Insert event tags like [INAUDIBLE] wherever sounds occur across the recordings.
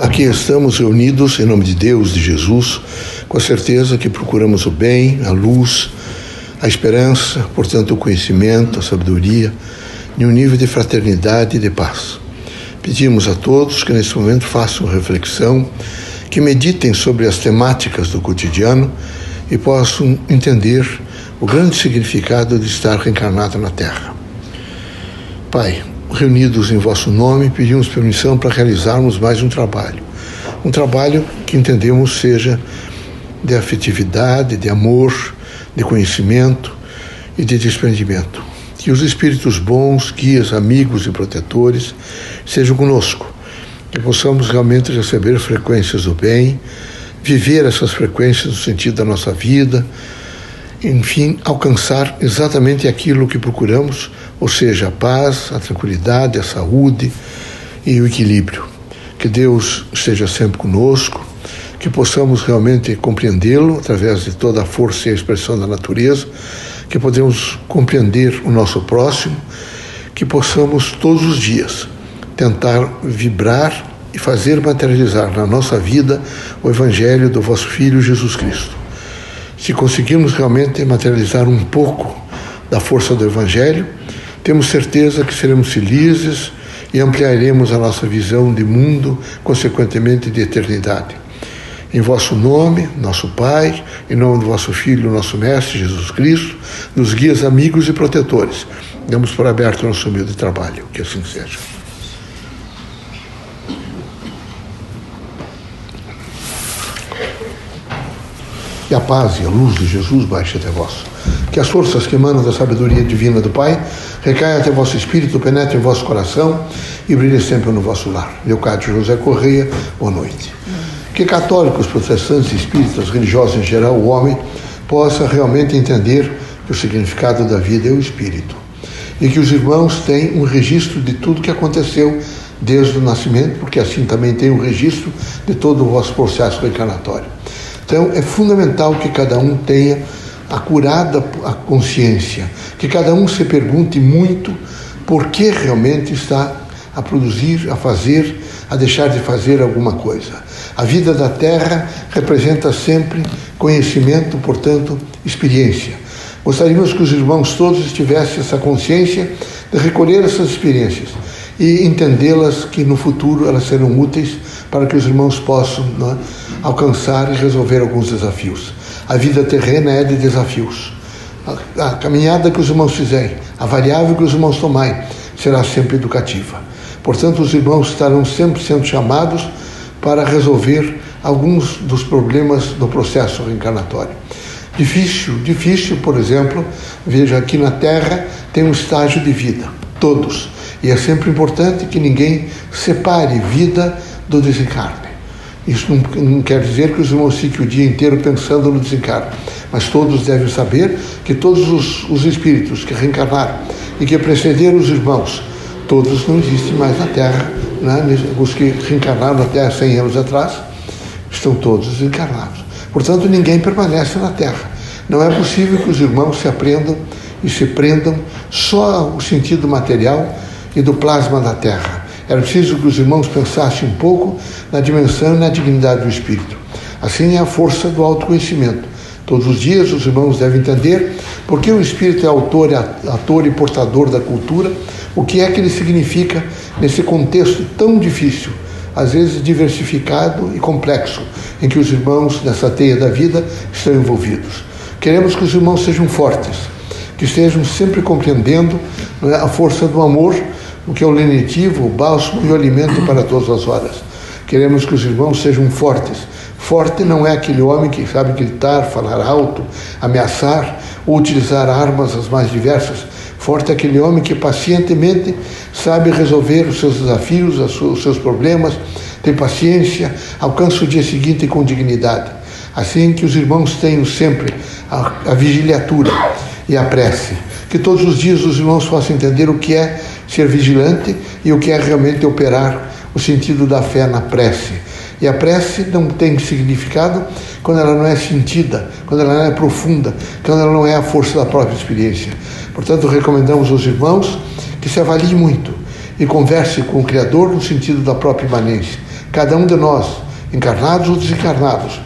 Aqui estamos reunidos em nome de Deus, de Jesus, com a certeza que procuramos o bem, a luz, a esperança, portanto, o conhecimento, a sabedoria, em um nível de fraternidade e de paz. Pedimos a todos que nesse momento façam reflexão, que meditem sobre as temáticas do cotidiano e possam entender o grande significado de estar reencarnado na Terra. Pai, reunidos em vosso nome, pedimos permissão para realizarmos mais um trabalho. Um trabalho que entendemos seja de afetividade, de amor, de conhecimento e de desprendimento. Que os espíritos bons, guias, amigos e protetores sejam conosco, que possamos realmente receber frequências do bem, viver essas frequências no sentido da nossa vida, enfim, alcançar exatamente aquilo que procuramos, ou seja, a paz, a tranquilidade, a saúde e o equilíbrio. Que Deus esteja sempre conosco, que possamos realmente compreendê-lo através de toda a força e a expressão da natureza, que podemos compreender o nosso próximo, que possamos todos os dias tentar vibrar e fazer materializar na nossa vida o Evangelho do vosso Filho Jesus Cristo. Se conseguirmos realmente materializar um pouco da força do Evangelho, temos certeza que seremos felizes e ampliaremos a nossa visão de mundo, consequentemente de eternidade. Em vosso nome, nosso Pai, em nome do vosso Filho, nosso Mestre Jesus Cristo, nos guias amigos e protetores, damos por aberto o nosso humilde trabalho. Que assim seja. Que a paz e a luz de Jesus baixe até vós. Que as forças que emanam da sabedoria divina do Pai recaiam até vosso espírito, penetrem em vosso coração e brilhem sempre no vosso lar. Leocádio José Correia, boa noite. Que católicos, protestantes, espíritas, religiosos em geral, o homem possa realmente entender que o significado da vida é o espírito. E que os irmãos têm um registro de tudo que aconteceu desde o nascimento, porque assim também tem um registro de todo o vosso processo reencarnatório. Então, é fundamental que cada um tenha a curada a consciência, que cada um se pergunte muito por que realmente está a produzir, a fazer, a deixar de fazer alguma coisa. A vida da Terra representa sempre conhecimento, portanto, experiência. Gostaríamos que os irmãos todos tivessem essa consciência de recolher essas experiências e entendê-las que no futuro elas serão úteis para que os irmãos possam é, alcançar e resolver alguns desafios. A vida terrena é de desafios. A, a caminhada que os irmãos fizerem, a variável que os irmãos tomarem, será sempre educativa. Portanto, os irmãos estarão sempre sendo chamados para resolver alguns dos problemas do processo reencarnatório. Difícil, difícil, por exemplo, veja aqui na Terra tem um estágio de vida, todos. E é sempre importante que ninguém separe vida do desencarne. Isso não, não, quer dizer que os irmãos fiquem o dia inteiro pensando no desencarne, mas todos devem saber que todos os, os espíritos que reencarnaram e que precederam os irmãos, todos não existem mais na Terra. Né? Os que reencarnaram na Terra 100 anos atrás estão todos desencarnados. Portanto, ninguém permanece na Terra. Não é possível que os irmãos se aprendam e se prendam só ao sentido material e do plasma da Terra. Era preciso que os irmãos pensassem um pouco na dimensão e na dignidade do espírito. Assim é a força do autoconhecimento. Todos os dias os irmãos devem entender por que o espírito é autor, ator e portador da cultura, o que é que ele significa nesse contexto tão difícil, às vezes diversificado e complexo, em que os irmãos nessa teia da vida estão envolvidos. Queremos que os irmãos sejam fortes, que estejam sempre compreendendo é, a força do amor, o que é o lenitivo, o bálsamo e o alimento [COUGHS] para todas as horas. Queremos que os irmãos sejam fortes. Forte não é aquele homem que sabe gritar, falar alto, ameaçar ou utilizar armas as mais diversas. Forte é aquele homem que pacientemente sabe resolver os seus desafios, os seus problemas, tem paciência, alcança o dia seguinte com dignidade. Assim que os irmãos tenham sempre a, a vigiliatura e a prece. Que todos os dias os irmãos possam entender o que é ser vigilante e o que é realmente operar o sentido da fé na prece. E a prece não tem significado quando ela não é sentida, quando ela não é profunda, quando ela não é a força da própria experiência. Portanto, recomendamos aos irmãos que se avaliem muito e converse com o Criador no sentido da própria imanência, Cada um de nós, encarnados ou desencarnados,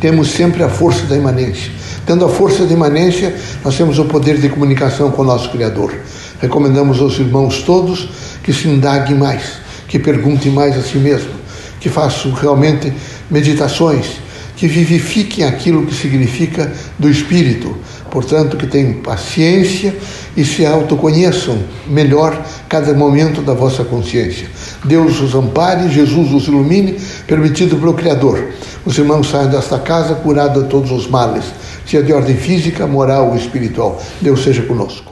temos sempre a força da imanência. Tendo a força da imanência, nós temos o poder de comunicação com o nosso Criador. Recomendamos aos irmãos todos que se indaguem mais, que perguntem mais a si mesmo, que façam realmente meditações, que vivifiquem aquilo que significa do Espírito. Portanto, que tenham paciência e se autoconheçam melhor cada momento da vossa consciência. Deus os ampare, Jesus os ilumine, permitido pelo Criador. Os irmãos saiam desta casa curados de todos os males, seja de ordem física, moral ou espiritual. Deus seja conosco.